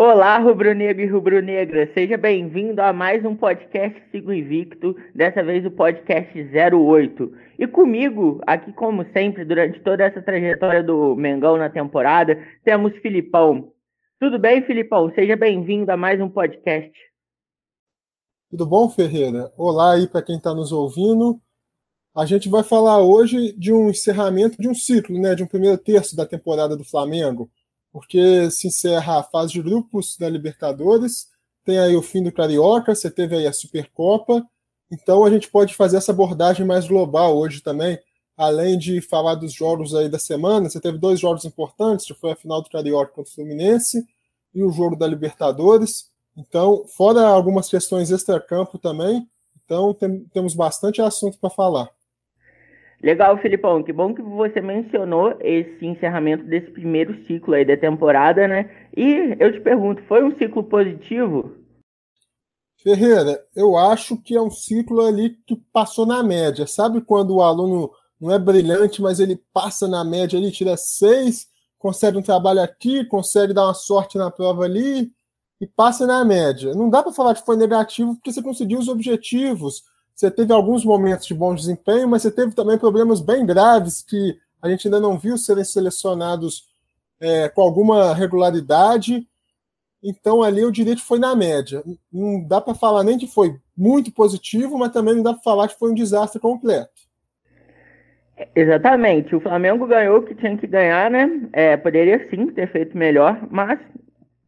Olá, rubro-negro e rubro-negra, seja bem-vindo a mais um podcast Sigo Invicto, dessa vez o podcast 08. E comigo, aqui como sempre, durante toda essa trajetória do Mengão na temporada, temos Filipão. Tudo bem, Filipão? Seja bem-vindo a mais um podcast. Tudo bom, Ferreira? Olá aí para quem está nos ouvindo. A gente vai falar hoje de um encerramento de um ciclo, né, de um primeiro terço da temporada do Flamengo porque se encerra a fase de grupos da Libertadores, tem aí o fim do Carioca, você teve aí a Supercopa, então a gente pode fazer essa abordagem mais global hoje também, além de falar dos jogos aí da semana, você teve dois jogos importantes, que foi a final do Carioca contra o Fluminense e o jogo da Libertadores, então, fora algumas questões extra-campo também, então tem, temos bastante assunto para falar. Legal, Filipão. Que bom que você mencionou esse encerramento desse primeiro ciclo aí da temporada, né? E eu te pergunto, foi um ciclo positivo? Ferreira, eu acho que é um ciclo ali que passou na média. Sabe quando o aluno não é brilhante, mas ele passa na média ali, tira seis, consegue um trabalho aqui, consegue dar uma sorte na prova ali e passa na média. Não dá para falar que foi negativo porque você conseguiu os objetivos você teve alguns momentos de bom desempenho, mas você teve também problemas bem graves que a gente ainda não viu serem selecionados é, com alguma regularidade. Então, ali eu diria que foi na média. Não dá para falar nem que foi muito positivo, mas também não dá para falar que foi um desastre completo. Exatamente. O Flamengo ganhou o que tinha que ganhar, né? É, poderia sim ter feito melhor, mas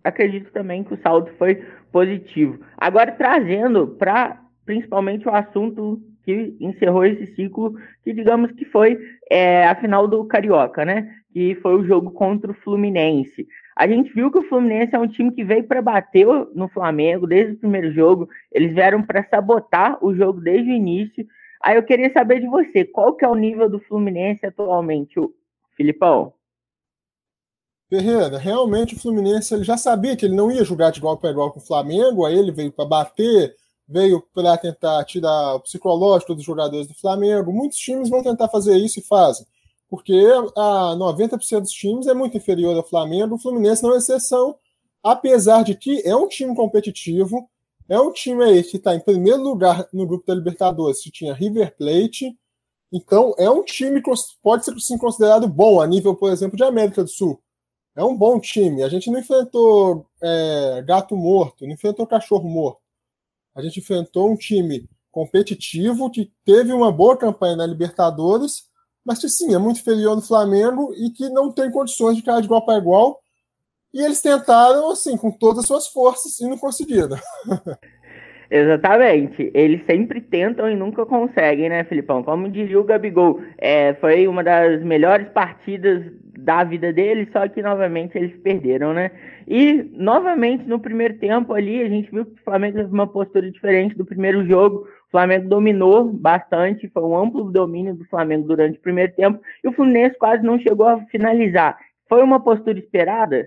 acredito também que o saldo foi positivo. Agora, trazendo para principalmente o assunto que encerrou esse ciclo, que digamos que foi é, a final do Carioca, né? Que foi o jogo contra o Fluminense. A gente viu que o Fluminense é um time que veio para bater no Flamengo desde o primeiro jogo. Eles vieram para sabotar o jogo desde o início. Aí eu queria saber de você, qual que é o nível do Fluminense atualmente, Filipão? Ferreira, realmente o Fluminense ele já sabia que ele não ia jogar de igual para igual com o Flamengo, aí ele veio para bater, veio para tentar tirar o psicológico dos jogadores do Flamengo. Muitos times vão tentar fazer isso e fazem, porque a 90% dos times é muito inferior ao Flamengo. O Fluminense não é exceção, apesar de que é um time competitivo, é um time aí que está em primeiro lugar no grupo da Libertadores, que tinha River Plate. Então, é um time que pode ser sim, considerado bom, a nível, por exemplo, de América do Sul. É um bom time. A gente não enfrentou é, gato morto, não enfrentou cachorro morto a gente enfrentou um time competitivo que teve uma boa campanha na Libertadores, mas que sim, é muito inferior no Flamengo e que não tem condições de cair de igual para igual. E eles tentaram, assim, com todas as suas forças e não conseguiram. Exatamente. Eles sempre tentam e nunca conseguem, né, Filipão? Como diria o Gabigol, é, foi uma das melhores partidas da vida deles, só que novamente eles perderam, né? E novamente no primeiro tempo ali, a gente viu que o Flamengo teve uma postura diferente do primeiro jogo. O Flamengo dominou bastante, foi um amplo domínio do Flamengo durante o primeiro tempo, e o Fluminense quase não chegou a finalizar. Foi uma postura esperada?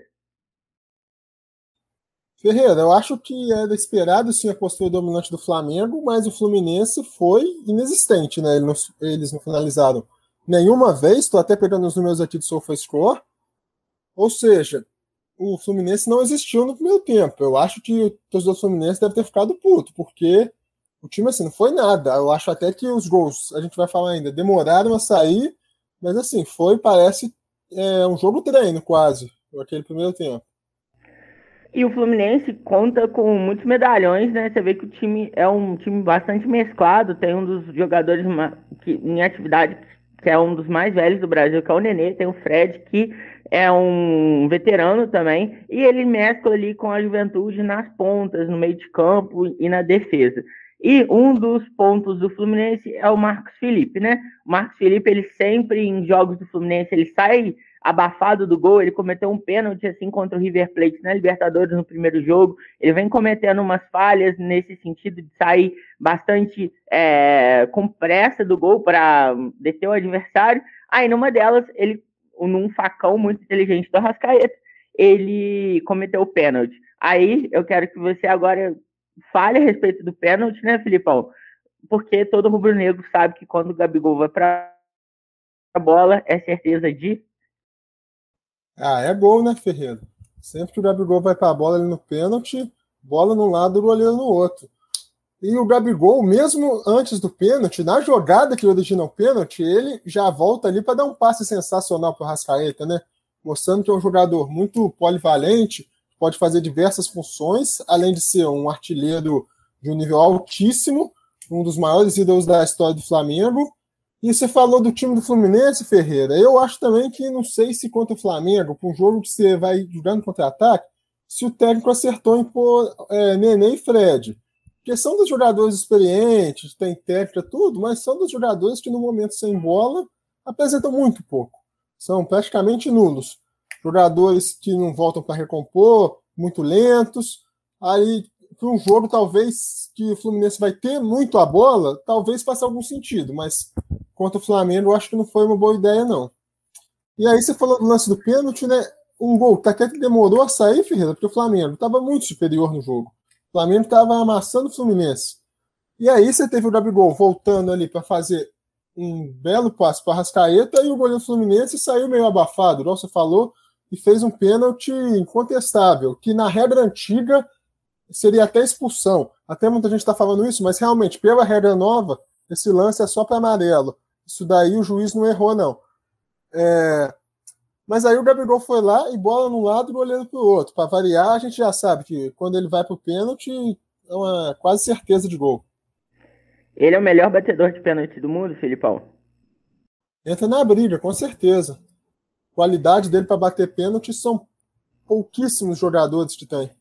Ferreira, eu acho que era esperado sim a postura dominante do Flamengo, mas o Fluminense foi inexistente, né? Eles não finalizaram nenhuma vez, estou até pegando os números aqui do SofaScore. Ou seja, o Fluminense não existiu no primeiro tempo. Eu acho que o torcedor do Fluminense deve ter ficado puto, porque o time assim não foi nada. Eu acho até que os gols, a gente vai falar ainda, demoraram a sair, mas assim, foi, parece, é, um jogo treino quase, aquele primeiro tempo. E o Fluminense conta com muitos medalhões, né? Você vê que o time é um time bastante mesclado. Tem um dos jogadores que, em atividade que é um dos mais velhos do Brasil, que é o Nenê. Tem o Fred, que é um veterano também. E ele mescla ali com a juventude nas pontas, no meio de campo e na defesa. E um dos pontos do Fluminense é o Marcos Felipe, né? O Marcos Felipe, ele sempre em jogos do Fluminense, ele sai abafado do gol, ele cometeu um pênalti assim contra o River Plate na Libertadores no primeiro jogo. Ele vem cometendo umas falhas nesse sentido de sair bastante é, com pressa do gol para deter o adversário. Aí numa delas, ele, num facão muito inteligente do Arrascaeta, ele cometeu o pênalti. Aí eu quero que você agora fale a respeito do pênalti, né, Filipão? Porque todo rubro-negro sabe que quando o Gabigol vai para a bola, é certeza de ah, é gol, né, Ferreira? Sempre que o Gabigol vai para a bola ali no pênalti, bola num lado e o goleiro no outro. E o Gabigol, mesmo antes do pênalti, na jogada que origina o pênalti, ele já volta ali para dar um passe sensacional para o Rascaeta, né? Mostrando que é um jogador muito polivalente, pode fazer diversas funções, além de ser um artilheiro de um nível altíssimo, um dos maiores ídolos da história do Flamengo. E você falou do time do Fluminense, Ferreira. Eu acho também que não sei se contra o Flamengo, com um jogo que você vai jogando contra-ataque, se o técnico acertou em pôr é, Nenê e Fred. Porque são dos jogadores experientes, tem técnica, tudo, mas são dos jogadores que no momento sem bola apresentam muito pouco. São praticamente nulos. Jogadores que não voltam para recompor, muito lentos. Aí, para um jogo, talvez, que o Fluminense vai ter muito a bola, talvez faça algum sentido, mas contra o Flamengo, eu acho que não foi uma boa ideia, não. E aí, você falou do lance do pênalti, né? Um gol, tá que demorou a sair, Ferreira, porque o Flamengo estava muito superior no jogo. O Flamengo estava amassando o Fluminense. E aí você teve o Gabigol voltando ali para fazer um belo passe para Rascaeta e o goleiro Fluminense saiu meio abafado, igual você falou, e fez um pênalti incontestável, que na regra antiga seria até expulsão. Até muita gente está falando isso, mas realmente, pela regra nova, esse lance é só para amarelo. Isso daí o juiz não errou, não. É, mas aí o Gabigol foi lá e bola num lado e goleiro para o outro. Para variar, a gente já sabe que quando ele vai para o pênalti, é uma quase certeza de gol. Ele é o melhor batedor de pênalti do mundo, Filipão? Entra na briga, com certeza. Qualidade dele para bater pênalti são pouquíssimos jogadores que tem.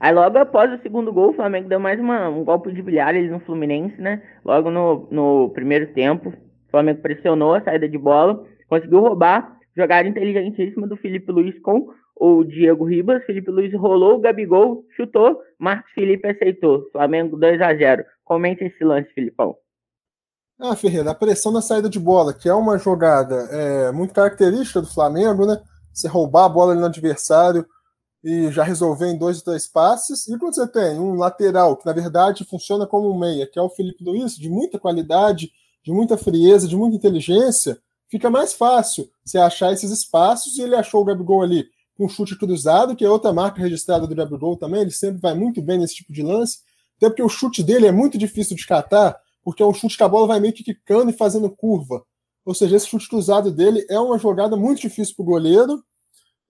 Aí logo após o segundo gol, o Flamengo deu mais uma, um golpe de bilhar ali no Fluminense, né? Logo no, no primeiro tempo, o Flamengo pressionou a saída de bola, conseguiu roubar Jogada inteligentíssima do Felipe Luiz com o Diego Ribas. Felipe Luiz rolou, o Gabigol chutou, Marcos Felipe aceitou. Flamengo 2 a 0 Comente esse lance, Filipão. Ah, Ferreira, a pressão na saída de bola, que é uma jogada é, muito característica do Flamengo, né? Você roubar a bola no adversário e já resolver em dois ou três passes. E quando você tem um lateral, que na verdade funciona como um meia, que é o Felipe Luiz, de muita qualidade, de muita frieza, de muita inteligência, fica mais fácil você achar esses espaços e ele achou o Gabigol ali com um chute cruzado, que é outra marca registrada do Gabigol também, ele sempre vai muito bem nesse tipo de lance, até porque o chute dele é muito difícil de catar, porque é um chute que a bola vai meio que quicando e fazendo curva. Ou seja, esse chute cruzado dele é uma jogada muito difícil para o goleiro.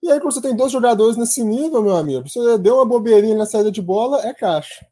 E aí, quando você tem dois jogadores nesse nível, meu amigo, você deu uma bobeirinha na saída de bola, é caixa.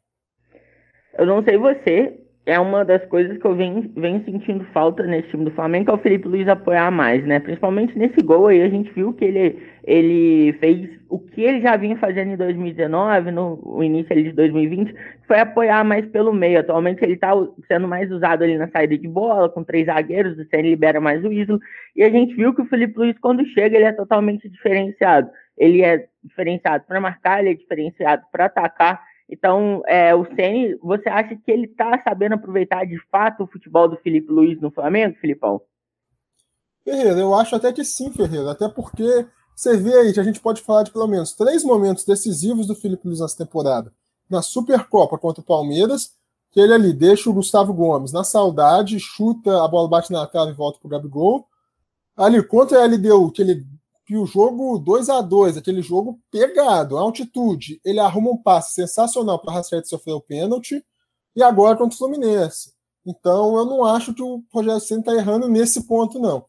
Eu não sei você, é uma das coisas que eu venho, venho sentindo falta nesse time do Flamengo, é o Felipe Luiz apoiar mais, né? Principalmente nesse gol aí, a gente viu que ele, ele fez o que ele já vinha fazendo em 2019, no início de 2020, foi apoiar mais pelo meio. Atualmente ele tá sendo mais usado ali na saída de bola, com três zagueiros, o Senna libera mais o Isla, e a gente viu que o Felipe Luiz, quando chega, ele é totalmente diferenciado. Ele é diferenciado para marcar, ele é diferenciado para atacar, então, é, o Ceni, você acha que ele está sabendo aproveitar de fato o futebol do Felipe Luiz no Flamengo, Filipão? Ferreira, eu acho até que sim, Ferreira. Até porque você vê aí que a gente pode falar de pelo menos três momentos decisivos do Felipe Luiz nessa temporada. Na Supercopa contra o Palmeiras, que ele ali deixa o Gustavo Gomes na saudade, chuta, a bola bate na trave e volta pro Gabigol. Ali contra a LDU, que ele que o jogo 2 a 2 aquele jogo pegado, altitude, ele arruma um passe sensacional para Rascaeta sofrer o pênalti, e agora contra o Fluminense. Então eu não acho que o Rogério Senna está errando nesse ponto, não.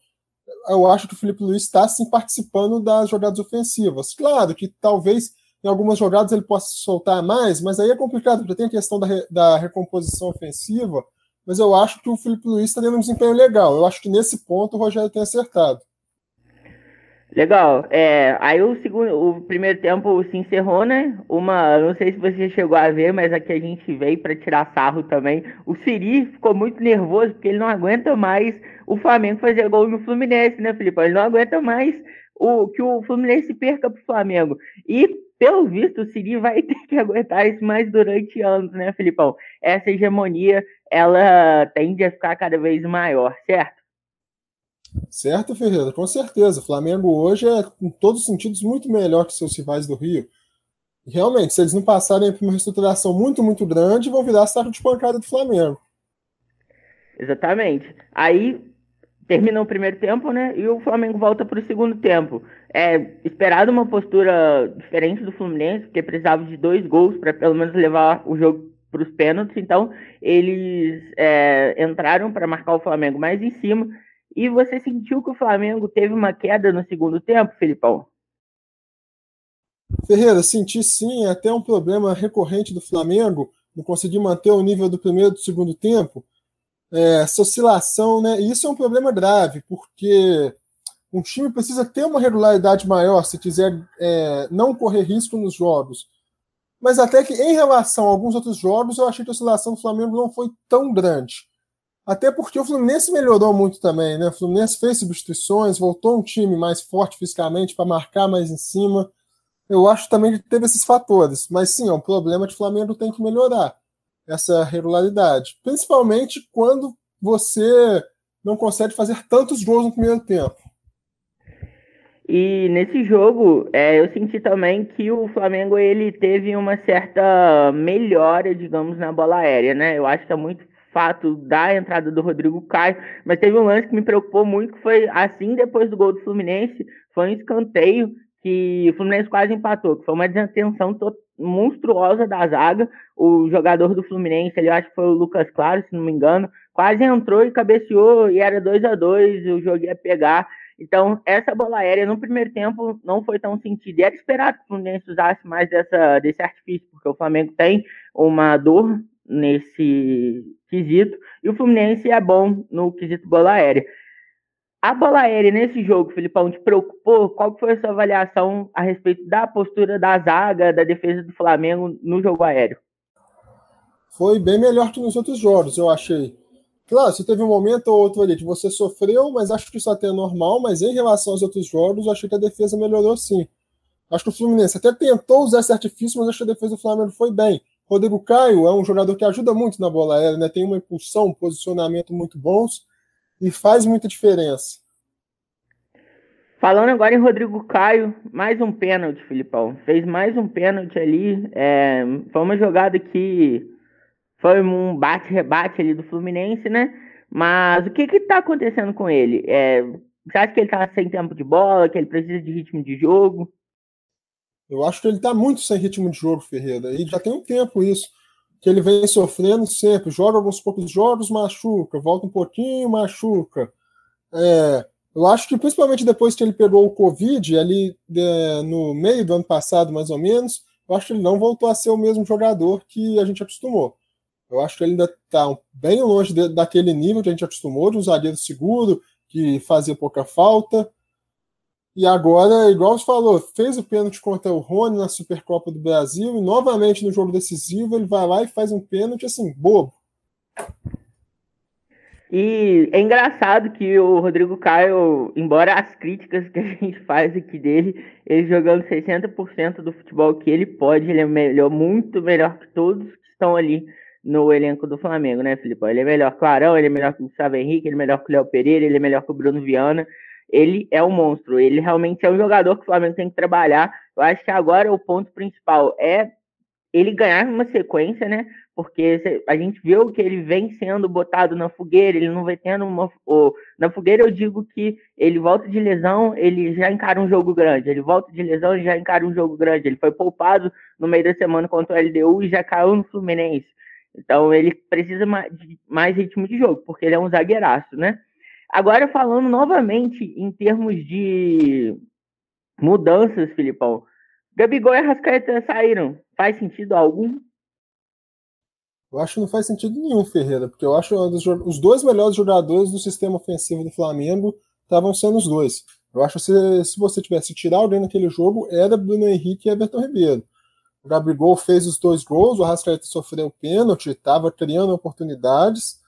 Eu acho que o Felipe Luiz está sim participando das jogadas ofensivas. Claro que talvez em algumas jogadas ele possa soltar mais, mas aí é complicado, porque tem a questão da, re, da recomposição ofensiva, mas eu acho que o Felipe Luiz está tendo um desempenho legal. Eu acho que nesse ponto o Rogério tem acertado. Legal. É, aí o segundo, o primeiro tempo se encerrou, né? Uma, não sei se você chegou a ver, mas aqui a gente veio para tirar sarro também. O Siri ficou muito nervoso porque ele não aguenta mais o Flamengo fazer gol no Fluminense, né, Felipe? Ele não aguenta mais o que o Fluminense perca pro Flamengo. E pelo visto, o Siri vai ter que aguentar isso mais durante anos, né, Filipão? Essa hegemonia, ela tende a ficar cada vez maior, certo? Certo, Ferreira, com certeza. O Flamengo hoje é, em todos os sentidos, muito melhor que seus rivais do Rio. realmente, se eles não passarem por uma reestruturação muito, muito grande, vão virar saco de pancada do Flamengo. Exatamente. Aí, termina o primeiro tempo, né? E o Flamengo volta para o segundo tempo. É esperado uma postura diferente do Fluminense, porque precisava de dois gols para pelo menos levar o jogo para os pênaltis. Então, eles é, entraram para marcar o Flamengo mais em cima. E você sentiu que o Flamengo teve uma queda no segundo tempo, Filipão? Ferreira, senti sim, é até um problema recorrente do Flamengo, não conseguir manter o nível do primeiro e do segundo tempo é, essa oscilação, né? E isso é um problema grave, porque um time precisa ter uma regularidade maior se quiser é, não correr risco nos jogos. Mas até que em relação a alguns outros jogos, eu achei que a oscilação do Flamengo não foi tão grande. Até porque o Fluminense melhorou muito também, né? O Fluminense fez substituições, voltou um time mais forte fisicamente para marcar mais em cima. Eu acho também que teve esses fatores. Mas sim, é um problema que o Flamengo tem que melhorar essa regularidade. Principalmente quando você não consegue fazer tantos gols no primeiro tempo. E nesse jogo, é, eu senti também que o Flamengo ele teve uma certa melhora, digamos, na bola aérea, né? Eu acho que é muito fato da entrada do Rodrigo Caio, mas teve um lance que me preocupou muito, que foi assim depois do gol do Fluminense, foi um escanteio que o Fluminense quase empatou, que foi uma desatenção monstruosa da zaga. O jogador do Fluminense, ele acho que foi o Lucas Claro, se não me engano, quase entrou e cabeceou e era 2 a 2 o jogo ia pegar. Então, essa bola aérea no primeiro tempo não foi tão sentida. E era esperado que o Fluminense usasse mais dessa, desse artifício, porque o Flamengo tem uma dor nesse quesito e o Fluminense é bom no quesito bola aérea. A bola aérea nesse jogo, Filipão, te preocupou? Qual foi a sua avaliação a respeito da postura da zaga, da defesa do Flamengo no jogo aéreo? Foi bem melhor que nos outros jogos, eu achei. Claro, você teve um momento ou outro ali que você sofreu, mas acho que isso até é normal. Mas em relação aos outros jogos, achei que a defesa melhorou sim. Acho que o Fluminense até tentou usar esse artifício, mas acho que a defesa do Flamengo foi bem. Rodrigo Caio é um jogador que ajuda muito na bola aérea, né? tem uma impulsão, um posicionamento muito bons e faz muita diferença. Falando agora em Rodrigo Caio, mais um pênalti, Filipão. Fez mais um pênalti ali. É, foi uma jogada que foi um bate-rebate ali do Fluminense, né? Mas o que que tá acontecendo com ele? É, você acha que ele tá sem tempo de bola, que ele precisa de ritmo de jogo? Eu acho que ele tá muito sem ritmo de jogo, Ferreira. E já tem um tempo isso que ele vem sofrendo sempre. Joga alguns poucos jogos, machuca, volta um pouquinho, machuca. É, eu acho que principalmente depois que ele pegou o Covid, ali é, no meio do ano passado, mais ou menos, eu acho que ele não voltou a ser o mesmo jogador que a gente acostumou. Eu acho que ele ainda está bem longe de, daquele nível que a gente acostumou, de um zagueiro seguro, que fazia pouca falta. E agora, igual você falou, fez o pênalti contra o Rony na Supercopa do Brasil e novamente no jogo decisivo ele vai lá e faz um pênalti assim, bobo. E é engraçado que o Rodrigo Caio, embora as críticas que a gente faz aqui dele, ele jogando 60% do futebol que ele pode, ele é melhor, muito melhor que todos que estão ali no elenco do Flamengo, né, Felipe? Ele é melhor que o Arão, ele é melhor que o Gustavo Henrique, ele é melhor que o Léo Pereira, ele é melhor que o Bruno Viana ele é um monstro. Ele realmente é um jogador que o Flamengo tem que trabalhar. Eu acho que agora o ponto principal é ele ganhar uma sequência, né? Porque a gente viu que ele vem sendo botado na fogueira, ele não vai tendo uma. Na fogueira eu digo que ele volta de lesão, ele já encara um jogo grande. Ele volta de lesão, ele já encara um jogo grande. Ele foi poupado no meio da semana contra o LDU e já caiu no Fluminense. Então ele precisa de mais ritmo de jogo, porque ele é um zagueiraço, né? Agora, falando novamente em termos de mudanças, Filipão, Gabigol e Arrascaeta saíram. Faz sentido algum? Eu acho que não faz sentido nenhum, Ferreira, porque eu acho que os dois melhores jogadores do sistema ofensivo do Flamengo estavam sendo os dois. Eu acho que se, você tivesse tirar alguém naquele jogo, era Bruno Henrique e Everton Ribeiro. O Gabigol fez os dois gols, o Arrascaeta sofreu o pênalti, estava criando oportunidades.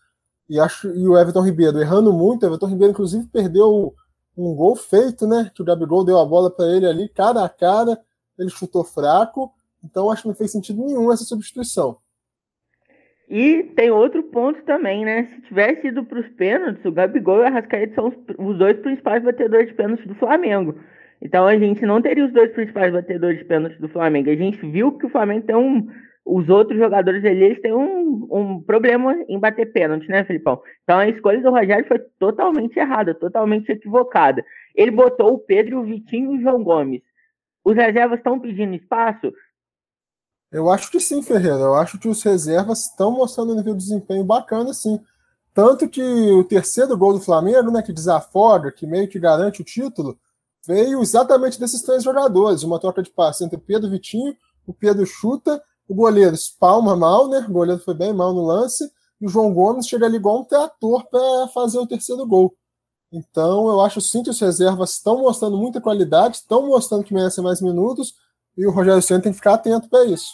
E, acho, e o Everton Ribeiro errando muito. O Everton Ribeiro, inclusive, perdeu um gol feito, né? Que o Gabigol deu a bola para ele ali, cara a cara. Ele chutou fraco. Então, acho que não fez sentido nenhum essa substituição. E tem outro ponto também, né? Se tivesse ido para os pênaltis, o Gabigol e o Arrascaeta são os, os dois principais batedores de pênaltis do Flamengo. Então a gente não teria os dois principais batedores de pênaltis do Flamengo. A gente viu que o Flamengo tem um, os outros jogadores ali, eles têm um, um problema em bater pênalti, né, Filipão? Então a escolha do Rogério foi totalmente errada, totalmente equivocada. Ele botou o Pedro, o Vitinho e o João Gomes. Os reservas estão pedindo espaço? Eu acho que sim, Ferreira. Eu acho que os reservas estão mostrando um nível de desempenho bacana, sim. Tanto que o terceiro gol do Flamengo, né, que desafoga, que meio que garante o título, veio exatamente desses três jogadores. Uma troca de passe entre o Pedro Vitinho, o Pedro chuta, o goleiro espalma mal, né? O goleiro foi bem mal no lance, e o João Gomes chega ali igual um trator para fazer o terceiro gol. Então, eu acho sim que os reservas estão mostrando muita qualidade, estão mostrando que merecem mais minutos, e o Rogério Senna tem que ficar atento para isso.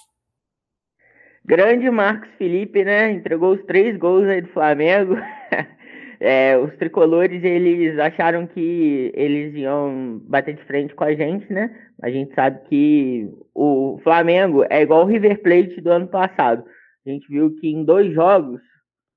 Grande Marcos Felipe, né? Entregou os três gols aí do Flamengo. é, os tricolores, eles acharam que eles iam bater de frente com a gente, né? A gente sabe que o Flamengo é igual o River Plate do ano passado. A gente viu que em dois jogos,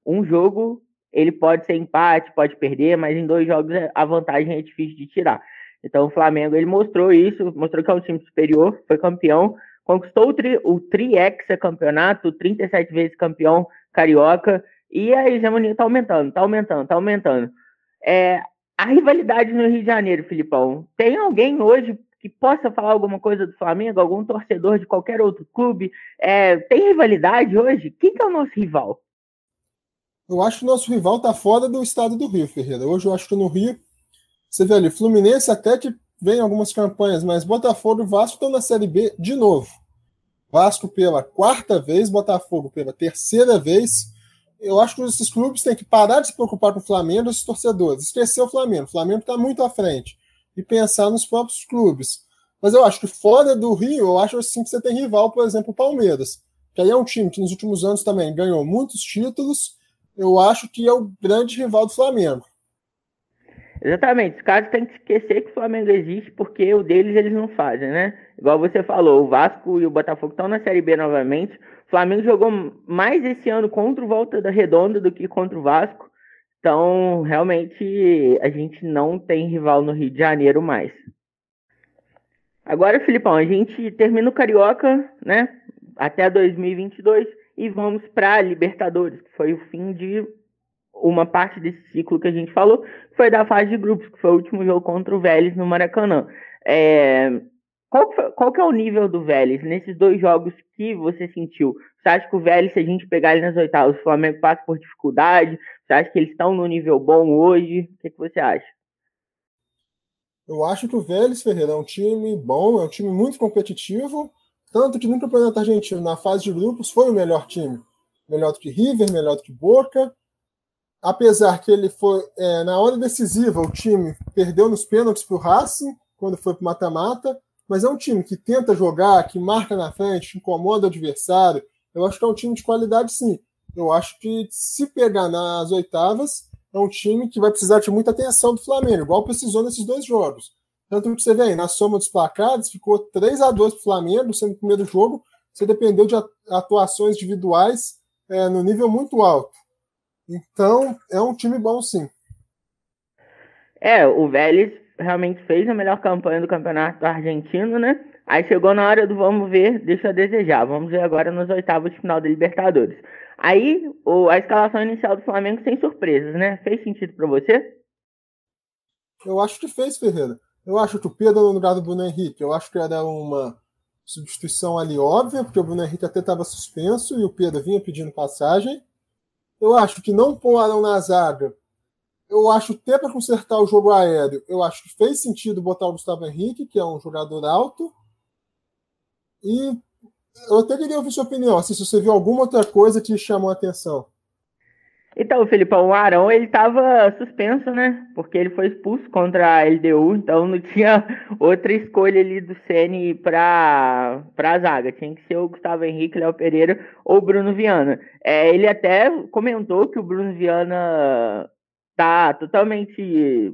um jogo ele pode ser empate, pode perder, mas em dois jogos a vantagem é difícil de tirar. Então o Flamengo ele mostrou isso, mostrou que é um time superior, foi campeão, conquistou o, tri, o tri-hexa campeonato, 37 vezes campeão carioca, e a hegemonia está aumentando, está aumentando, está aumentando. É, a rivalidade no Rio de Janeiro, Filipão, tem alguém hoje que possa falar alguma coisa do Flamengo, algum torcedor de qualquer outro clube? É, tem rivalidade hoje? Quem que é o nosso rival? Eu acho que o nosso rival está fora do estado do Rio, Ferreira. Hoje eu acho que no Rio, você vê ali, Fluminense até que vem algumas campanhas, mas Botafogo e Vasco estão na Série B de novo. Vasco pela quarta vez, Botafogo pela terceira vez. Eu acho que esses clubes têm que parar de se preocupar com o Flamengo e os torcedores. Esquecer o Flamengo. O Flamengo está muito à frente. E pensar nos próprios clubes. Mas eu acho que fora do Rio, eu acho assim que você tem rival, por exemplo, o Palmeiras. Que aí é um time que nos últimos anos também ganhou muitos títulos. Eu acho que é o grande rival do Flamengo. Exatamente. Os caras têm que esquecer que o Flamengo existe porque o deles eles não fazem, né? Igual você falou, o Vasco e o Botafogo estão na Série B novamente. Flamengo jogou mais esse ano contra o Volta da Redonda do que contra o Vasco. Então, realmente, a gente não tem rival no Rio de Janeiro mais. Agora, Filipão, a gente termina o Carioca, né? Até 2022 e vamos para a Libertadores, que foi o fim de uma parte desse ciclo que a gente falou, foi da fase de grupos, que foi o último jogo contra o Vélez no Maracanã. É, qual, qual que é o nível do Vélez nesses dois jogos que você sentiu? Você acha que o Vélez, se a gente pegar ele nas oitavas, o Flamengo passa por dificuldade? Você acha que eles estão no nível bom hoje? O que, que você acha? Eu acho que o Vélez Ferreira é um time bom, é um time muito competitivo, tanto que no Campeonato Argentino, na fase de grupos, foi o melhor time. Melhor do que River, melhor do que Boca, apesar que ele foi é, na hora decisiva, o time perdeu nos pênaltis para o Racing quando foi para o mata-mata, mas é um time que tenta jogar, que marca na frente, incomoda o adversário. Eu acho que é um time de qualidade, sim. Eu acho que se pegar nas oitavas, é um time que vai precisar de muita atenção do Flamengo, igual precisou nesses dois jogos. Tanto que você vê aí, na soma dos placares, ficou 3 a 2 para o Flamengo, sendo o primeiro jogo você dependeu de atuações individuais é, no nível muito alto. Então, é um time bom, sim. É, o Vélez realmente fez a melhor campanha do campeonato argentino, né? Aí chegou na hora do vamos ver, deixa a desejar. Vamos ver agora nos oitavos de final da Libertadores. Aí, o, a escalação inicial do Flamengo sem surpresas, né? Fez sentido para você? Eu acho que fez, Ferreira. Eu acho que o Pedro no lugar do Bruno Henrique, eu acho que era uma substituição ali óbvia, porque o Bruno Henrique até estava suspenso e o Pedro vinha pedindo passagem. Eu acho que não pôr Arão na zaga. Eu acho até para consertar o jogo aéreo, eu acho que fez sentido botar o Gustavo Henrique, que é um jogador alto. E eu até queria ouvir sua opinião, assim, se você viu alguma outra coisa que chamou a atenção. Então, Felipão, o Arão, ele estava suspenso, né? Porque ele foi expulso contra a LDU, então não tinha outra escolha ali do Ceni para a zaga. Tinha que ser o Gustavo Henrique, Léo Pereira ou Bruno Viana. É, ele até comentou que o Bruno Viana tá totalmente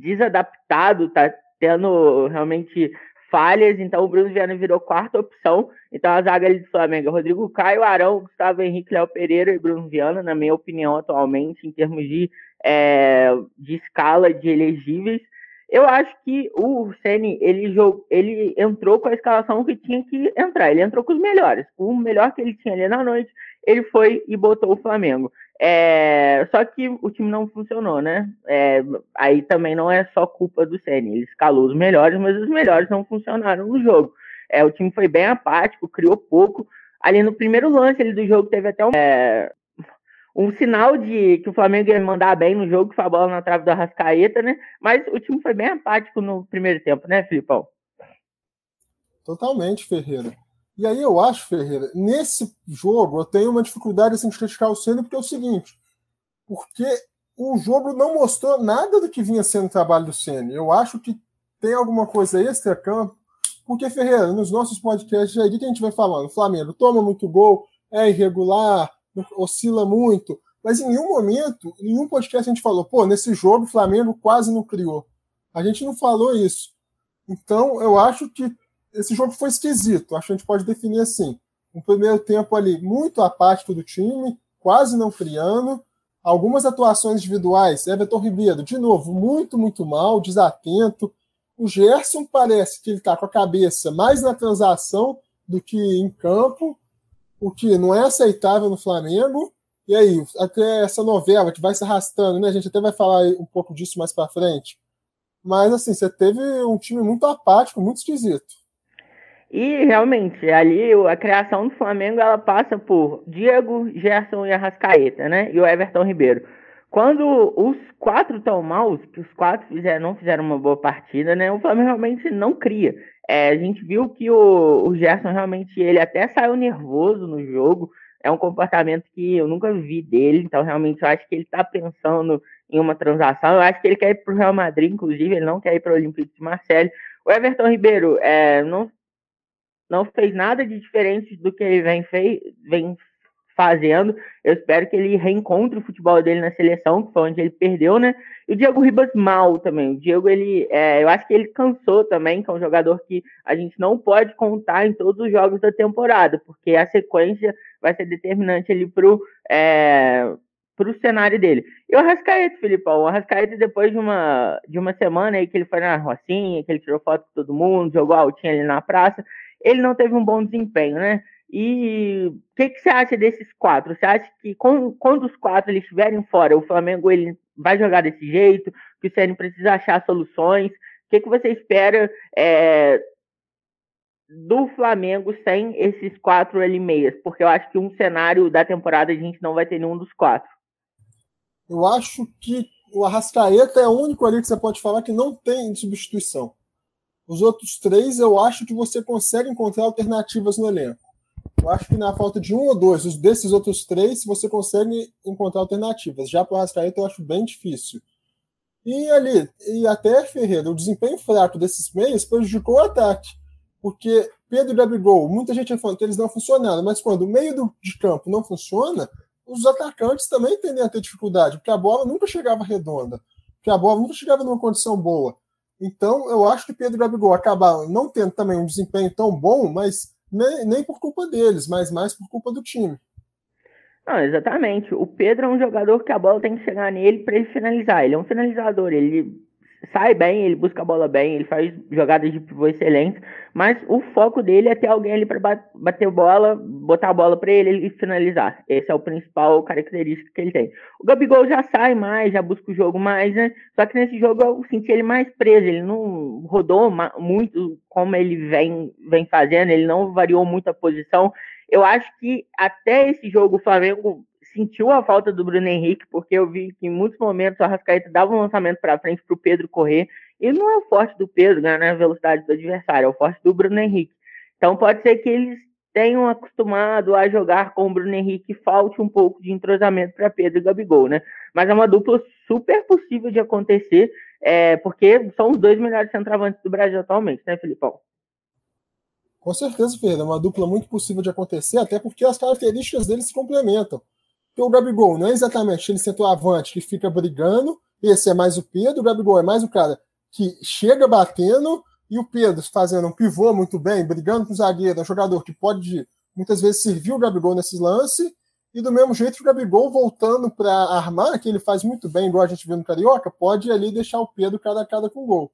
desadaptado, tá tendo realmente falhas, então o Bruno Viana virou quarta opção. Então a zaga ali do Flamengo é Rodrigo Caio, Arão, Gustavo Henrique, Léo Pereira e Bruno Viana, na minha opinião, atualmente, em termos de, é, de escala de elegíveis. Eu acho que o Ceni ele, jogou, ele entrou com a escalação que tinha que entrar. Ele entrou com os melhores. O melhor que ele tinha ali na noite, ele foi e botou o Flamengo. É, só que o time não funcionou, né? É, aí também não é só culpa do Ceni. Ele escalou os melhores, mas os melhores não funcionaram no jogo. É, o time foi bem apático, criou pouco. Ali no primeiro lance ali do jogo teve até um, é, um sinal de que o Flamengo ia mandar bem no jogo, que foi a bola na trave do Arrascaeta, né? Mas o time foi bem apático no primeiro tempo, né, Filipão? Totalmente, Ferreira. E aí eu acho, Ferreira, nesse jogo eu tenho uma dificuldade assim, de criticar o Senna, porque é o seguinte, porque o jogo não mostrou nada do que vinha sendo o trabalho do Senna. Eu acho que tem alguma coisa extra-campo, porque, Ferreira, nos nossos podcasts aí, o que a gente vai falando? O Flamengo toma muito gol, é irregular, oscila muito, mas em nenhum momento, em nenhum podcast a gente falou, pô, nesse jogo o Flamengo quase não criou. A gente não falou isso. Então, eu acho que esse jogo foi esquisito. Acho que a gente pode definir assim. Um primeiro tempo ali muito apático do time, quase não criando. Algumas atuações individuais, Everton Ribeiro, de novo, muito, muito mal, desatento. O Gerson parece que ele está com a cabeça mais na transação do que em campo o que não é aceitável no Flamengo. E aí, até essa novela que vai se arrastando, né? A gente até vai falar um pouco disso mais para frente. Mas assim, você teve um time muito apático, muito esquisito. E realmente, ali a criação do Flamengo ela passa por Diego, Gerson e Arrascaeta, né? E o Everton Ribeiro. Quando os quatro estão mal, que os quatro fizeram, não fizeram uma boa partida, né? O Flamengo realmente não cria. É, a gente viu que o, o Gerson realmente ele até saiu nervoso no jogo. É um comportamento que eu nunca vi dele, então realmente eu acho que ele está pensando em uma transação. Eu acho que ele quer ir para o Real Madrid, inclusive, ele não quer ir para o Olympique de Marseille. O Everton Ribeiro é, não, não fez nada de diferente do que ele vem, fei, vem fazendo. Eu espero que ele reencontre o futebol dele na seleção, que foi onde ele perdeu, né? E o Diego Ribas mal também. O Diego, ele, é, eu acho que ele cansou também, que é um jogador que a gente não pode contar em todos os jogos da temporada, porque a sequência vai ser determinante ali pro, é, cenário dele. E o Arrascaeta, Filipão, o Arrascaeta depois de uma, de uma semana aí que ele foi na Rocinha, que ele tirou foto com todo mundo, jogou altinho ali na praça, ele não teve um bom desempenho, né? E o que, que, você acha desses quatro? Você acha que com, quando os quatro eles estiverem fora, o Flamengo ele vai jogar desse jeito? Que o Ceni precisa achar soluções? O que, que você espera é, do Flamengo sem esses quatro ali meias? Porque eu acho que um cenário da temporada a gente não vai ter nenhum dos quatro. Eu acho que o Arrascaeta é o único ali que você pode falar que não tem substituição. Os outros três, eu acho que você consegue encontrar alternativas no elenco. Eu acho que na falta de um ou dois desses outros três, você consegue encontrar alternativas. Já para o Arrascaeta eu acho bem difícil. E ali, e até Ferreira, o desempenho fraco desses meios prejudicou o ataque. Porque Pedro e Gabigol, muita gente falando que eles não funcionaram, mas quando o meio do, de campo não funciona, os atacantes também tendem a ter dificuldade, porque a bola nunca chegava redonda, porque a bola nunca chegava numa condição boa. Então, eu acho que Pedro Gabigol acabaram não tendo também um desempenho tão bom, mas nem, nem por culpa deles, mas mais por culpa do time. Não, exatamente. O Pedro é um jogador que a bola tem que chegar nele para ele finalizar. Ele é um finalizador, ele sai bem, ele busca a bola bem, ele faz jogadas de pivô excelentes, mas o foco dele é ter alguém ali para bater bola, botar a bola para ele e finalizar. Esse é o principal característica que ele tem. O Gabigol já sai mais, já busca o jogo mais, né? Só que nesse jogo eu senti ele mais preso, ele não rodou muito como ele vem, vem fazendo, ele não variou muito a posição. Eu acho que até esse jogo o Flamengo sentiu a falta do Bruno Henrique, porque eu vi que em muitos momentos o Arrascaeta dava um lançamento para frente para o Pedro correr, e não é o forte do Pedro ganhar a velocidade do adversário, é o forte do Bruno Henrique. Então pode ser que eles tenham acostumado a jogar com o Bruno Henrique falte um pouco de entrosamento para Pedro e Gabigol, né? Mas é uma dupla super possível de acontecer, é, porque são os dois melhores centroavantes do Brasil atualmente, né, Filipão? Com certeza, Pedro, é uma dupla muito possível de acontecer, até porque as características deles se complementam. Porque o Gabigol não é exatamente ele centroavante que fica brigando, esse é mais o Pedro, o Gabigol é mais o cara que chega batendo, e o Pedro fazendo um pivô muito bem, brigando com o zagueiro, é um jogador que pode muitas vezes servir o Gabigol nesses lances, e do mesmo jeito o Gabigol voltando para armar, que ele faz muito bem, igual a gente viu no Carioca, pode ali deixar o Pedro cara a cara com gol.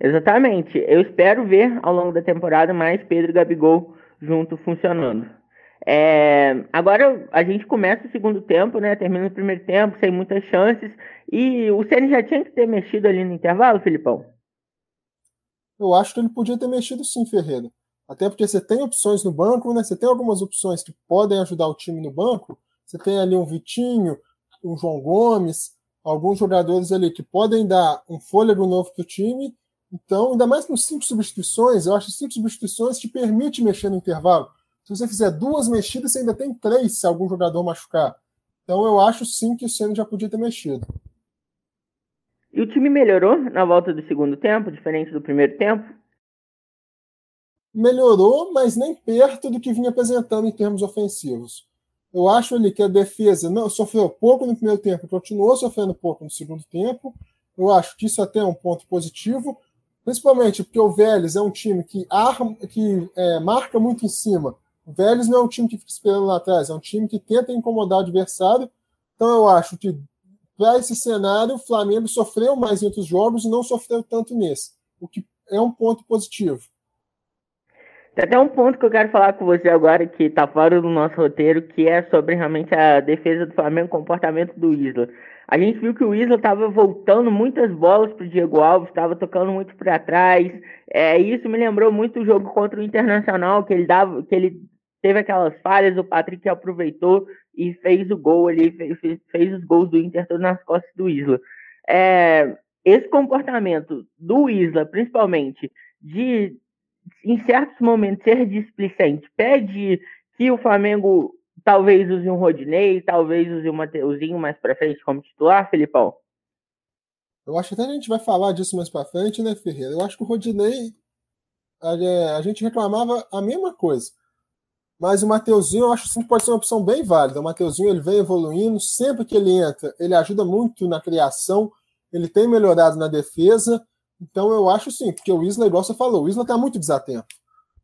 Exatamente. Eu espero ver ao longo da temporada mais Pedro e Gabigol junto funcionando. É, agora a gente começa o segundo tempo, né? Termina o primeiro tempo sem muitas chances. E o Ceni já tinha que ter mexido ali no intervalo, Filipão? Eu acho que ele podia ter mexido sim, Ferreira. Até porque você tem opções no banco, né? Você tem algumas opções que podem ajudar o time no banco. Você tem ali um Vitinho, um João Gomes, alguns jogadores ali que podem dar um fôlego novo para o time. Então, ainda mais com cinco substituições, eu acho que cinco substituições te permite mexer no intervalo. Se você fizer duas mexidas, você ainda tem três se algum jogador machucar. Então, eu acho sim que o Senna já podia ter mexido. E o time melhorou na volta do segundo tempo, diferente do primeiro tempo? melhorou, mas nem perto do que vinha apresentando em termos ofensivos. Eu acho ali que a defesa não sofreu pouco no primeiro tempo, continuou sofrendo pouco no segundo tempo. Eu acho que isso até é um ponto positivo, principalmente porque o Vélez é um time que, arma, que é, marca muito em cima. O Vélez não é um time que fica esperando lá atrás, é um time que tenta incomodar o adversário. Então eu acho que para esse cenário, o Flamengo sofreu mais em outros jogos e não sofreu tanto nesse, o que é um ponto positivo. Tem até um ponto que eu quero falar com você agora, que tá fora do nosso roteiro, que é sobre realmente a defesa do Flamengo, o comportamento do Isla. A gente viu que o Isla estava voltando muitas bolas pro Diego Alves, estava tocando muito para trás. É, isso me lembrou muito o jogo contra o Internacional, que ele dava, que ele teve aquelas falhas, o Patrick aproveitou e fez o gol ali, fez, fez os gols do Inter todos nas costas do Isla. É, esse comportamento do Isla, principalmente, de em certos momentos, ser displicente. Pede que o Flamengo talvez use um Rodinei, talvez use um Mateuzinho mais para frente como titular, Felipão? Eu acho que até a gente vai falar disso mais para frente, né, Ferreira? Eu acho que o Rodinei, a, é, a gente reclamava a mesma coisa. Mas o Mateuzinho, eu acho que pode ser uma opção bem válida. O Mateuzinho, ele vem evoluindo, sempre que ele entra, ele ajuda muito na criação, ele tem melhorado na defesa, então eu acho sim, porque o Isla, igual você falou, o Isla está muito desatento.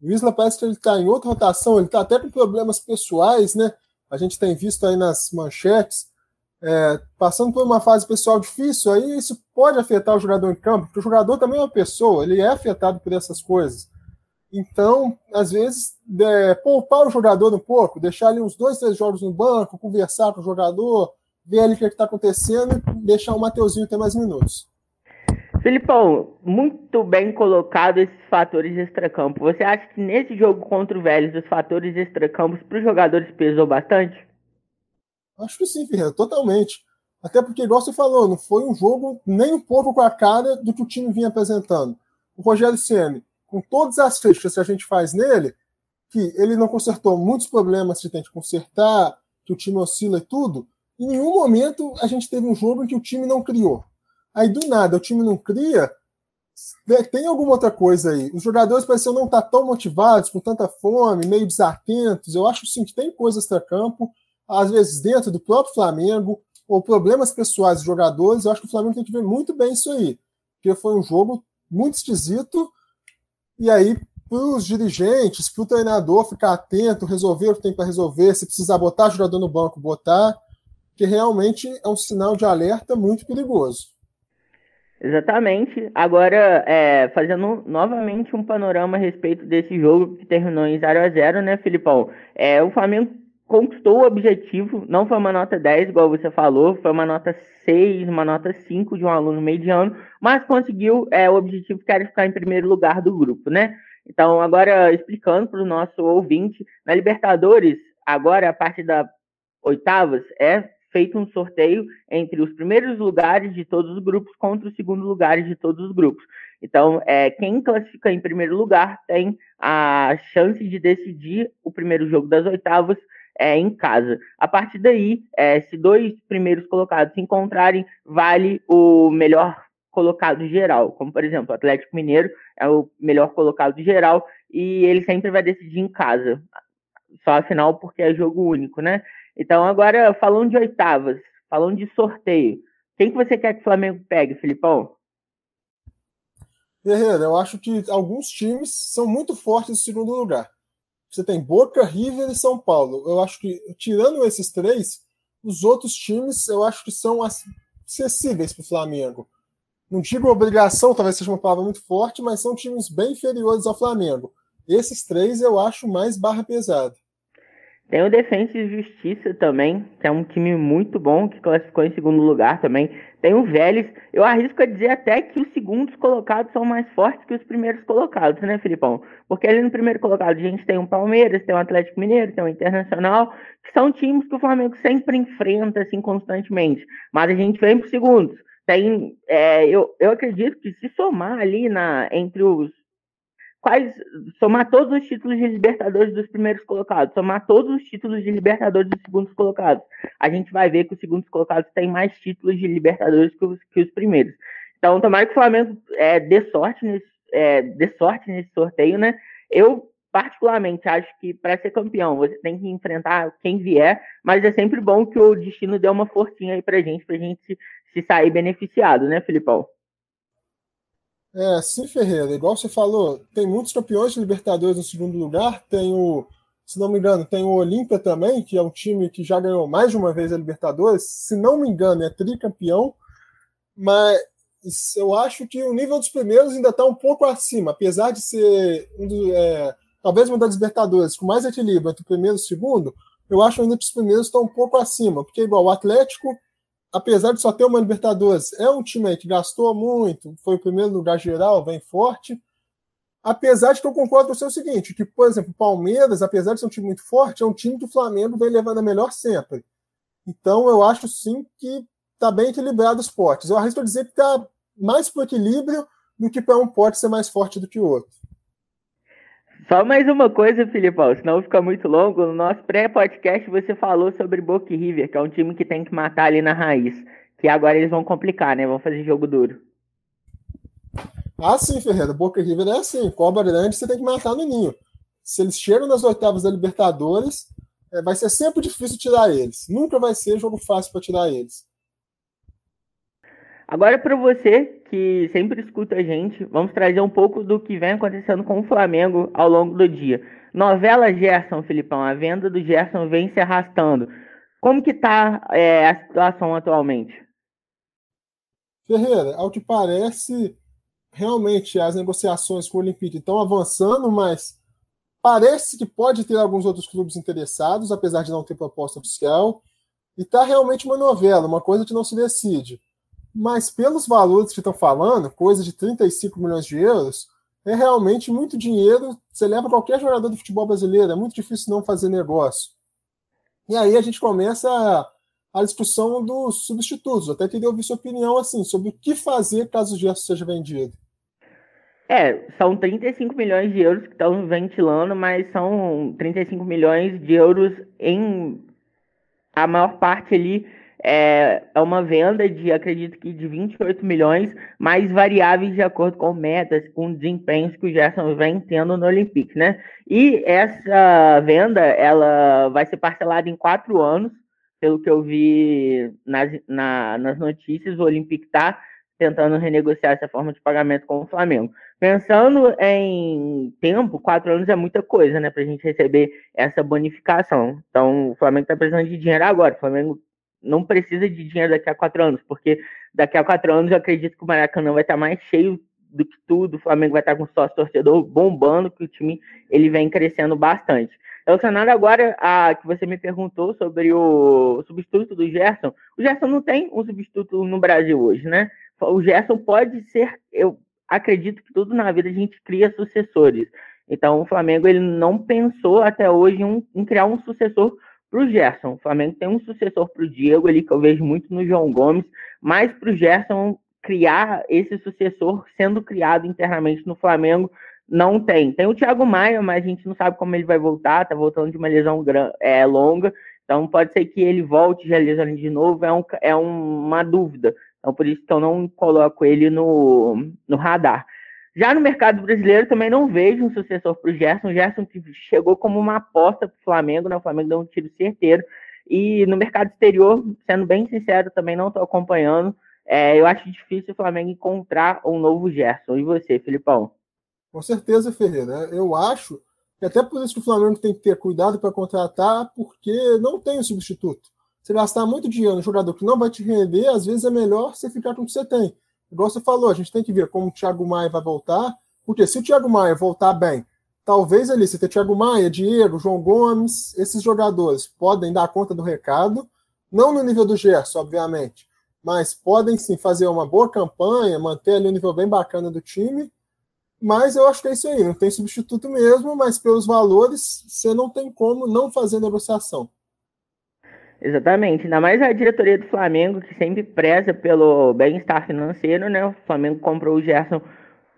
O Isla parece que ele está em outra rotação, ele está até com problemas pessoais, né? A gente tem visto aí nas manchetes, é, passando por uma fase pessoal difícil, aí isso pode afetar o jogador em campo, porque o jogador também é uma pessoa, ele é afetado por essas coisas. Então, às vezes, é, poupar o jogador um pouco, deixar ali uns dois, três jogos no banco, conversar com o jogador, ver ali o que é está acontecendo e deixar o Mateuzinho ter mais minutos. Filipão, muito bem colocado esses fatores extracampo. Você acha que nesse jogo contra o Vélez, os fatores extracampos para os jogadores pesou bastante? Acho que sim, Ferreira, totalmente. Até porque, igual você falou, não foi um jogo nem um pouco com a cara do que o time vinha apresentando. O Rogério Ceni, com todas as críticas que a gente faz nele, que ele não consertou muitos problemas que tem que consertar, que o time oscila e tudo, em nenhum momento a gente teve um jogo em que o time não criou. Aí do nada o time não cria. Tem alguma outra coisa aí. Os jogadores parecem não estar tão motivados, com tanta fome, meio desatentos. Eu acho sim que tem coisas extra-campo, às vezes dentro do próprio Flamengo, ou problemas pessoais dos jogadores. Eu acho que o Flamengo tem que ver muito bem isso aí. Porque foi um jogo muito esquisito. E aí, para os dirigentes, para o treinador ficar atento, resolver o que tem para resolver, se precisar botar jogador no banco, botar, que realmente é um sinal de alerta muito perigoso. Exatamente. Agora, é, fazendo novamente um panorama a respeito desse jogo que terminou em 0 a 0 né, Filipão? É, o Flamengo conquistou o objetivo, não foi uma nota 10, igual você falou, foi uma nota 6, uma nota 5 de um aluno mediano, mas conseguiu é, o objetivo que era ficar em primeiro lugar do grupo, né? Então, agora explicando para o nosso ouvinte, na Libertadores, agora a parte da oitavas é feito um sorteio entre os primeiros lugares de todos os grupos contra os segundos lugares de todos os grupos. Então, é, quem classifica em primeiro lugar tem a chance de decidir o primeiro jogo das oitavas é, em casa. A partir daí, é, se dois primeiros colocados se encontrarem, vale o melhor colocado geral. Como, por exemplo, o Atlético Mineiro é o melhor colocado geral e ele sempre vai decidir em casa. Só a final porque é jogo único, né? Então, agora, falando de oitavas, falando de sorteio, quem que você quer que o Flamengo pegue, Filipão? Guerreiro, eu acho que alguns times são muito fortes no segundo lugar. Você tem Boca, River e São Paulo. Eu acho que, tirando esses três, os outros times eu acho que são acessíveis para o Flamengo. não digo obrigação, talvez seja uma palavra muito forte, mas são times bem inferiores ao Flamengo. Esses três eu acho mais barra pesada. Tem o Defensa e Justiça também, que é um time muito bom, que classificou em segundo lugar também. Tem o Vélez. Eu arrisco a dizer até que os segundos colocados são mais fortes que os primeiros colocados, né, Filipão? Porque ali no primeiro colocado a gente tem o Palmeiras, tem o Atlético Mineiro, tem o Internacional, que são times que o Flamengo sempre enfrenta, assim, constantemente. Mas a gente vem para os segundos. Tem, é, eu, eu acredito que se somar ali na, entre os quais somar todos os títulos de Libertadores dos primeiros colocados, somar todos os títulos de Libertadores dos segundos colocados, a gente vai ver que os segundos colocados têm mais títulos de Libertadores que os, que os primeiros. Então, tomara que o Flamengo é, dê sorte nesse, é, dê sorte nesse sorteio, né? Eu particularmente acho que para ser campeão você tem que enfrentar quem vier, mas é sempre bom que o destino dê uma forcinha aí pra gente, pra gente se, se sair beneficiado, né, Filipão? É, sim, Ferreira, igual você falou, tem muitos campeões de Libertadores no segundo lugar, tem o, se não me engano, tem o Olímpia também, que é um time que já ganhou mais de uma vez a Libertadores, se não me engano, é tricampeão, mas eu acho que o nível dos primeiros ainda está um pouco acima, apesar de ser um é, talvez uma das Libertadores com mais equilíbrio entre o primeiro e o segundo, eu acho ainda que os primeiros estão um pouco acima, porque igual o Atlético apesar de só ter uma Libertadores, é um time que gastou muito, foi o primeiro lugar geral, vem forte. Apesar de que eu concordo com o seu seguinte, que, por exemplo, o Palmeiras, apesar de ser um time muito forte, é um time que o Flamengo vem levando a melhor sempre. Então, eu acho sim que está bem equilibrado os potes. Eu arrisco dizer que está mais para o equilíbrio do que para um pote ser mais forte do que o outro. Só mais uma coisa, Filipão, senão fica muito longo. No nosso pré-podcast você falou sobre Boca River, que é um time que tem que matar ali na raiz. Que agora eles vão complicar, né? Vão fazer jogo duro. Ah, sim, Ferreira. Boca River é assim. Cobra grande você tem que matar no ninho. Se eles chegam nas oitavas da Libertadores, é, vai ser sempre difícil tirar eles. Nunca vai ser jogo fácil para tirar eles. Agora, para você que sempre escuta a gente, vamos trazer um pouco do que vem acontecendo com o Flamengo ao longo do dia. Novela Gerson, Filipão, a venda do Gerson vem se arrastando. Como que está é, a situação atualmente? Ferreira, ao que parece, realmente as negociações com o Olympique estão avançando, mas parece que pode ter alguns outros clubes interessados, apesar de não ter proposta oficial. E está realmente uma novela, uma coisa que não se decide. Mas pelos valores que estão falando, coisa de 35 milhões de euros, é realmente muito dinheiro. Você leva qualquer jogador do futebol brasileiro, é muito difícil não fazer negócio. E aí a gente começa a, a discussão dos substitutos. até queria ouvir sua opinião assim sobre o que fazer caso o Gerson seja vendido. É, são 35 milhões de euros que estão ventilando, mas são 35 milhões de euros em a maior parte ali é, é uma venda de, acredito que de 28 milhões, mais variáveis de acordo com metas, com desempenhos que o Gerson vem tendo no Olympique, né? E essa venda, ela vai ser parcelada em quatro anos, pelo que eu vi nas, na, nas notícias, o Olympique está tentando renegociar essa forma de pagamento com o Flamengo. Pensando em tempo, quatro anos é muita coisa, né, para a gente receber essa bonificação. Então, o Flamengo está precisando de dinheiro agora. O Flamengo não precisa de dinheiro daqui a quatro anos, porque daqui a quatro anos eu acredito que o Maracanã vai estar mais cheio do que tudo, o Flamengo vai estar com sócio torcedor bombando, que o time ele vem crescendo bastante. Relacionado agora a que você me perguntou sobre o substituto do Gerson, o Gerson não tem um substituto no Brasil hoje, né? O Gerson pode ser, eu acredito que tudo na vida a gente cria sucessores. Então o Flamengo ele não pensou até hoje em, em criar um sucessor para o Gerson. O Flamengo tem um sucessor para o Diego ali, que eu vejo muito no João Gomes, mas para o Gerson criar esse sucessor sendo criado internamente no Flamengo, não tem. Tem o Thiago Maia, mas a gente não sabe como ele vai voltar, tá voltando de uma lesão é, longa, então pode ser que ele volte já lesionando de novo, é, um, é uma dúvida. Então por isso que eu não coloco ele no, no radar. Já no mercado brasileiro também não vejo um sucessor para o Gerson. O Gerson chegou como uma aposta para o Flamengo, né? O Flamengo deu um tiro certeiro. E no mercado exterior, sendo bem sincero, também não estou acompanhando. É, eu acho difícil o Flamengo encontrar um novo Gerson. E você, Filipão? Com certeza, Ferreira. Eu acho que até por isso que o Flamengo tem que ter cuidado para contratar, porque não tem um substituto. Você gastar muito dinheiro no jogador que não vai te render, às vezes é melhor você ficar com o que você tem. Igual você falou, a gente tem que ver como o Thiago Maia vai voltar, porque se o Thiago Maia voltar bem, talvez ali, se ter Thiago Maia, Diego, João Gomes, esses jogadores podem dar conta do recado, não no nível do Gerson, obviamente, mas podem sim fazer uma boa campanha, manter ali um nível bem bacana do time. Mas eu acho que é isso aí, não tem substituto mesmo, mas pelos valores, você não tem como não fazer negociação. Exatamente, ainda mais a diretoria do Flamengo, que sempre preza pelo bem-estar financeiro, né? O Flamengo comprou o Gerson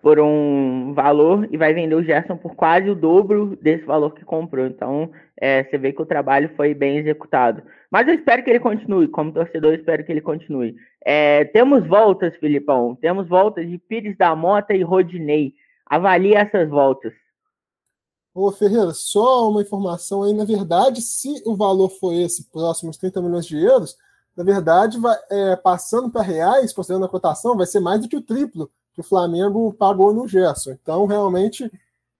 por um valor e vai vender o Gerson por quase o dobro desse valor que comprou. Então, é, você vê que o trabalho foi bem executado. Mas eu espero que ele continue, como torcedor, espero que ele continue. É, temos voltas, Filipão, temos voltas de Pires da Mota e Rodinei. Avalie essas voltas. Ô Ferreira, só uma informação aí, na verdade, se o valor for esse, próximos 30 milhões de euros, na verdade, vai, é, passando para reais, considerando a cotação, vai ser mais do que o triplo que o Flamengo pagou no Gerson. Então, realmente,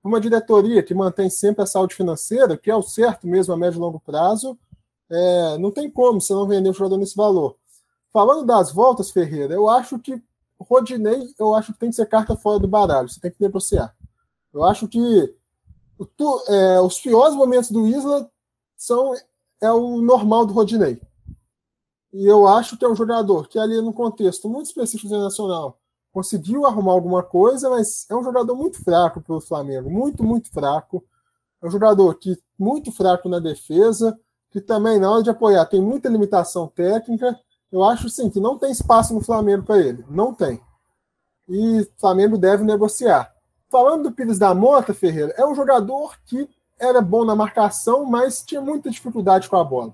uma diretoria que mantém sempre a saúde financeira, que é o certo mesmo a médio e longo prazo, é, não tem como você não vender o jogador nesse valor. Falando das voltas, Ferreira, eu acho que Rodinei, eu acho que tem que ser carta fora do baralho, você tem que negociar. Eu acho que tu, é, os piores momentos do Isla são é o normal do Rodinei. E eu acho que é um jogador que ali no contexto muito específico internacional conseguiu arrumar alguma coisa, mas é um jogador muito fraco pelo Flamengo, muito, muito fraco. É um jogador que muito fraco na defesa, que também na hora de apoiar tem muita limitação técnica. Eu acho sim que não tem espaço no Flamengo para ele, não tem. E o Flamengo deve negociar. Falando do Pires da Mota, Ferreira, é um jogador que era bom na marcação, mas tinha muita dificuldade com a bola.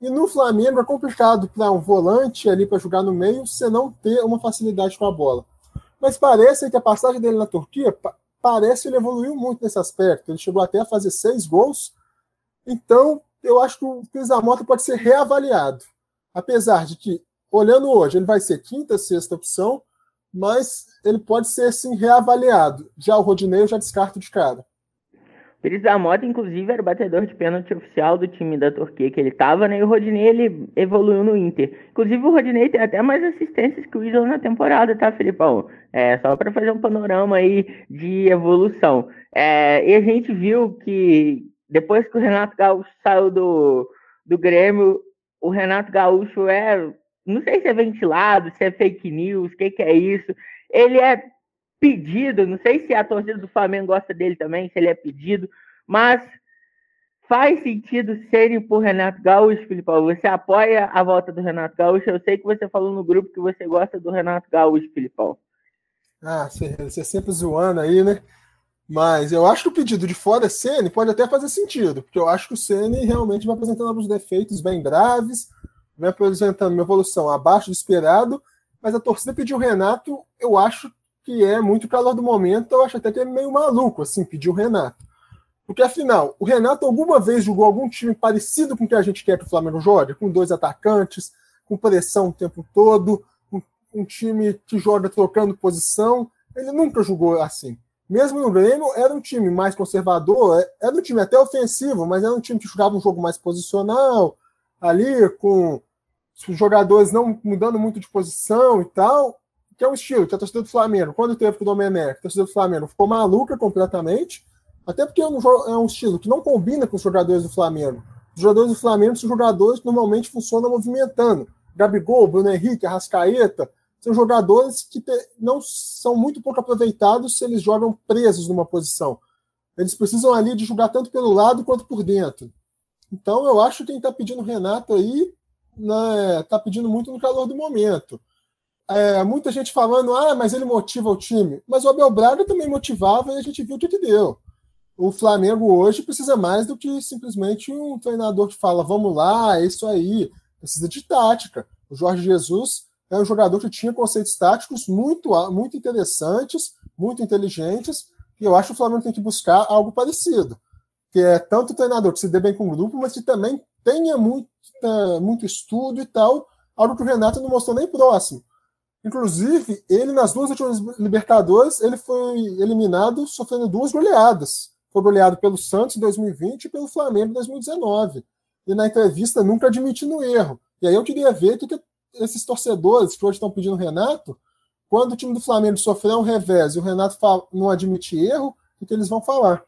E no Flamengo é complicado para um volante ali para jogar no meio você não ter uma facilidade com a bola. Mas parece que a passagem dele na Turquia parece que ele evoluiu muito nesse aspecto. Ele chegou até a fazer seis gols. Então, eu acho que o Pires da Mota pode ser reavaliado. Apesar de que, olhando hoje, ele vai ser quinta, sexta opção, mas ele pode ser sim reavaliado. Já o Rodinei eu já descarto de cara. Pires da Mota, inclusive, era o batedor de pênalti oficial do time da Turquia que ele estava, né? E o Rodinei ele evoluiu no Inter. Inclusive, o Rodinei tem até mais assistências que o Isla na temporada, tá, Felipão? É, só para fazer um panorama aí de evolução. É, e a gente viu que depois que o Renato Gaúcho saiu do, do Grêmio, o Renato Gaúcho é não sei se é ventilado, se é fake news, o que, que é isso. Ele é pedido, não sei se a torcida do Flamengo gosta dele também, se ele é pedido, mas faz sentido serem por Renato Gaúcho, Filipão. Você apoia a volta do Renato Gaúcho? Eu sei que você falou no grupo que você gosta do Renato Gaúcho, Filipão. Ah, você, sempre zoando aí, né? Mas eu acho que o pedido de fora Ceni pode até fazer sentido, porque eu acho que o Ceni realmente vai apresentando alguns defeitos bem graves, vem apresentando uma evolução abaixo do esperado, mas a torcida pediu o Renato, eu acho que é muito calor do momento, eu acho até que é meio maluco, assim, pedir o Renato. Porque, afinal, o Renato alguma vez jogou algum time parecido com o que a gente quer que o Flamengo jogue? Com dois atacantes, com pressão o tempo todo, um, um time que joga trocando posição. Ele nunca jogou assim. Mesmo no Grêmio, era um time mais conservador, é, era um time até ofensivo, mas era um time que jogava um jogo mais posicional, ali com os jogadores não mudando muito de posição e tal, que é um estilo que a torcida do Flamengo, quando teve com o Domenech, a torcida do Flamengo ficou maluca completamente, até porque é um, é um estilo que não combina com os jogadores do Flamengo. Os jogadores do Flamengo são jogadores que normalmente funcionam movimentando. Gabigol, Bruno Henrique, Arrascaeta, são jogadores que te, não são muito pouco aproveitados se eles jogam presos numa posição. Eles precisam ali de jogar tanto pelo lado quanto por dentro. Então eu acho que quem está pedindo Renato aí está né, pedindo muito no calor do momento. É, muita gente falando, ah, mas ele motiva o time. Mas o Abel Braga também motivava e a gente viu o que, que deu. O Flamengo hoje precisa mais do que simplesmente um treinador que fala, vamos lá, é isso aí. Precisa de tática. O Jorge Jesus é um jogador que tinha conceitos táticos muito, muito interessantes, muito inteligentes, e eu acho que o Flamengo tem que buscar algo parecido que é tanto treinador que se dê bem com o grupo, mas que também tenha muito, muito estudo e tal, algo que o Renato não mostrou nem próximo. Inclusive, ele nas duas últimas Libertadores, ele foi eliminado sofrendo duas goleadas. Foi goleado pelo Santos em 2020 e pelo Flamengo em 2019. E na entrevista nunca admitindo erro. E aí eu queria ver o que, esses torcedores que hoje estão pedindo o Renato, quando o time do Flamengo sofrer um revés e o Renato não admite erro, o que eles vão falar?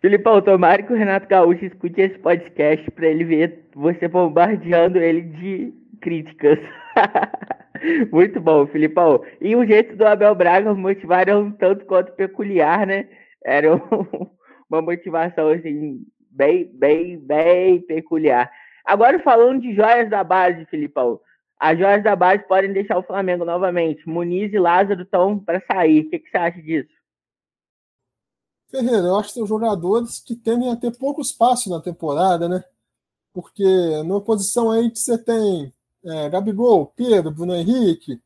Filipão, tomara que o Renato Gaúcho escute esse podcast para ele ver você bombardeando ele de críticas. Muito bom, Filipão. E o jeito do Abel Braga motivar era um tanto quanto peculiar, né? Era uma motivação assim, bem, bem, bem peculiar. Agora falando de joias da base, Filipão. As joias da base podem deixar o Flamengo novamente. Muniz e Lázaro estão para sair. O que, que você acha disso? Ferreira, eu acho que são jogadores que tendem a ter pouco espaço na temporada, né? Porque numa posição aí que você tem é, Gabigol, Pedro, Bruno Henrique,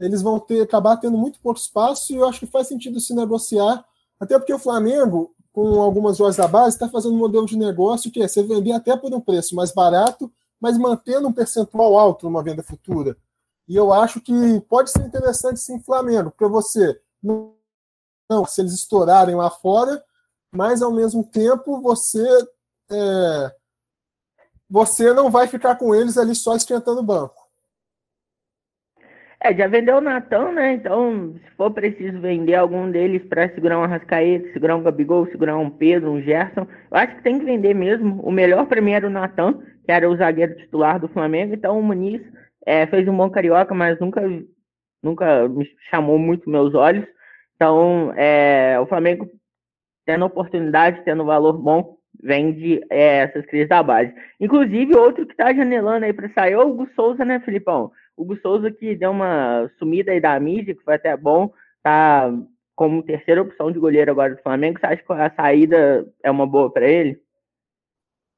eles vão ter acabar tendo muito pouco espaço e eu acho que faz sentido se negociar, até porque o Flamengo, com algumas joias da base, está fazendo um modelo de negócio que é você vender até por um preço mais barato, mas mantendo um percentual alto numa venda futura. E eu acho que pode ser interessante sim Flamengo, porque você não não, se eles estourarem lá fora, mas ao mesmo tempo você é, você não vai ficar com eles ali só esquentando o banco. É, já vendeu o Natan, né? Então, se for preciso vender algum deles para segurar um Arrascaeta, segurar um Gabigol, segurar um Pedro, um Gerson, eu acho que tem que vender mesmo. O melhor para mim era o Natan, que era o zagueiro titular do Flamengo. Então, o Muniz é, fez um bom carioca, mas nunca, nunca me chamou muito meus olhos. Então, é, o Flamengo tendo oportunidade, tendo valor bom, vende é, essas crises da base. Inclusive, outro que está janelando aí para sair é o Hugo Souza, né, Filipão? O Hugo Souza que deu uma sumida aí da mídia, que foi até bom, tá como terceira opção de goleiro agora do Flamengo. Você acha que a saída é uma boa para ele?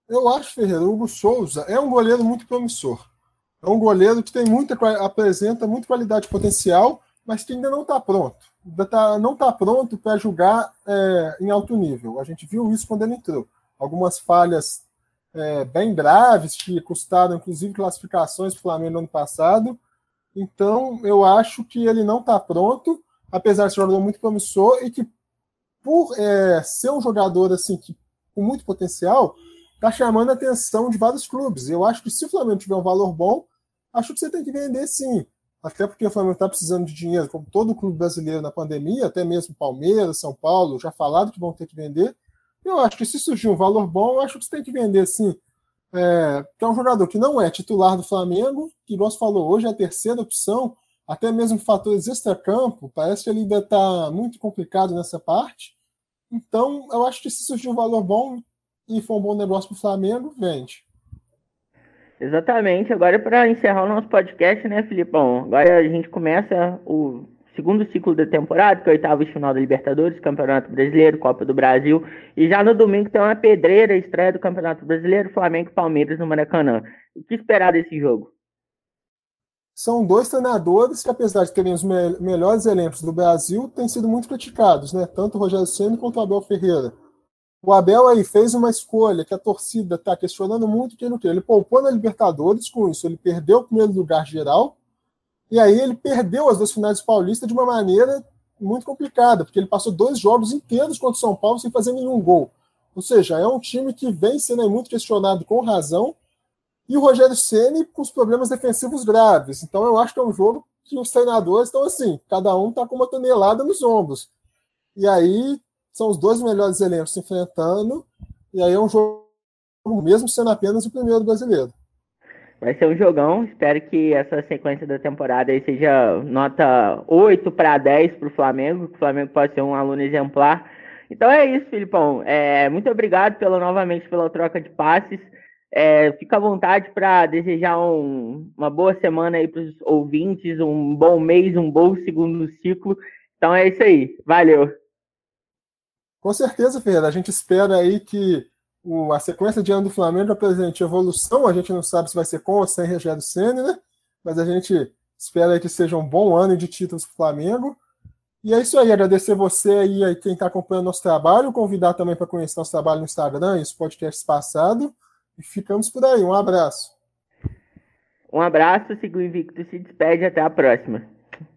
Eu acho, Ferreira, o Hugo Souza é um goleiro muito promissor. É um goleiro que tem muita, apresenta muita qualidade potencial, mas que ainda não está pronto tá, não está pronto para jogar é, em alto nível. A gente viu isso quando ele entrou. Algumas falhas é, bem graves que custaram, inclusive, classificações para o Flamengo no ano passado. Então, eu acho que ele não está pronto, apesar de ser um jogador muito promissor e que, por é, ser um jogador assim que, com muito potencial, está chamando a atenção de vários clubes. Eu acho que se o Flamengo tiver um valor bom, acho que você tem que vender sim até porque o Flamengo está precisando de dinheiro, como todo clube brasileiro na pandemia, até mesmo Palmeiras, São Paulo, já falaram que vão ter que vender. Eu acho que se surgir um valor bom, eu acho que você tem que vender sim. É, que é um jogador que não é titular do Flamengo, que você falou hoje é a terceira opção, até mesmo fatores extra-campo, parece que ele ainda está muito complicado nessa parte. Então, eu acho que se surgir um valor bom e for um bom negócio para o Flamengo, vende. Exatamente. Agora, para encerrar o nosso podcast, né, Filipão? Agora a gente começa o segundo ciclo da temporada, que é o oitavo final da Libertadores, Campeonato Brasileiro, Copa do Brasil. E já no domingo tem uma pedreira, estreia do Campeonato Brasileiro, Flamengo e Palmeiras no Maracanã. O que esperar desse jogo? São dois treinadores que, apesar de terem os me melhores elencos do Brasil, têm sido muito criticados, né? Tanto o Rogério Senna quanto o Abel Ferreira. O Abel aí fez uma escolha que a torcida está questionando muito que ele, ele poupou na Libertadores com isso. Ele perdeu o primeiro lugar geral e aí ele perdeu as duas finais paulistas de uma maneira muito complicada, porque ele passou dois jogos inteiros contra o São Paulo sem fazer nenhum gol. Ou seja, é um time que vem sendo muito questionado com razão e o Rogério Ceni com os problemas defensivos graves. Então eu acho que é um jogo que os treinadores estão assim, cada um está com uma tonelada nos ombros. E aí são os dois melhores elencos se enfrentando, e aí é um jogo, mesmo sendo apenas o primeiro brasileiro. Vai ser um jogão, espero que essa sequência da temporada aí seja nota 8 para 10 para o Flamengo, que o Flamengo pode ser um aluno exemplar. Então é isso, Filipão. É, muito obrigado pela, novamente pela troca de passes. É, fica à vontade para desejar um, uma boa semana aí para os ouvintes, um bom mês, um bom segundo ciclo. Então é isso aí. Valeu! Com certeza, Ferreira. A gente espera aí que a sequência de ano do Flamengo apresente evolução. A gente não sabe se vai ser com ou sem Rogério Senna, né? Mas a gente espera que seja um bom ano de títulos para o Flamengo. E é isso aí, agradecer você aí, aí quem está acompanhando nosso trabalho, convidar também para conhecer nosso trabalho no Instagram e os podcasts passados. E ficamos por aí. Um abraço. Um abraço, Sigo Invicto se despede até a próxima.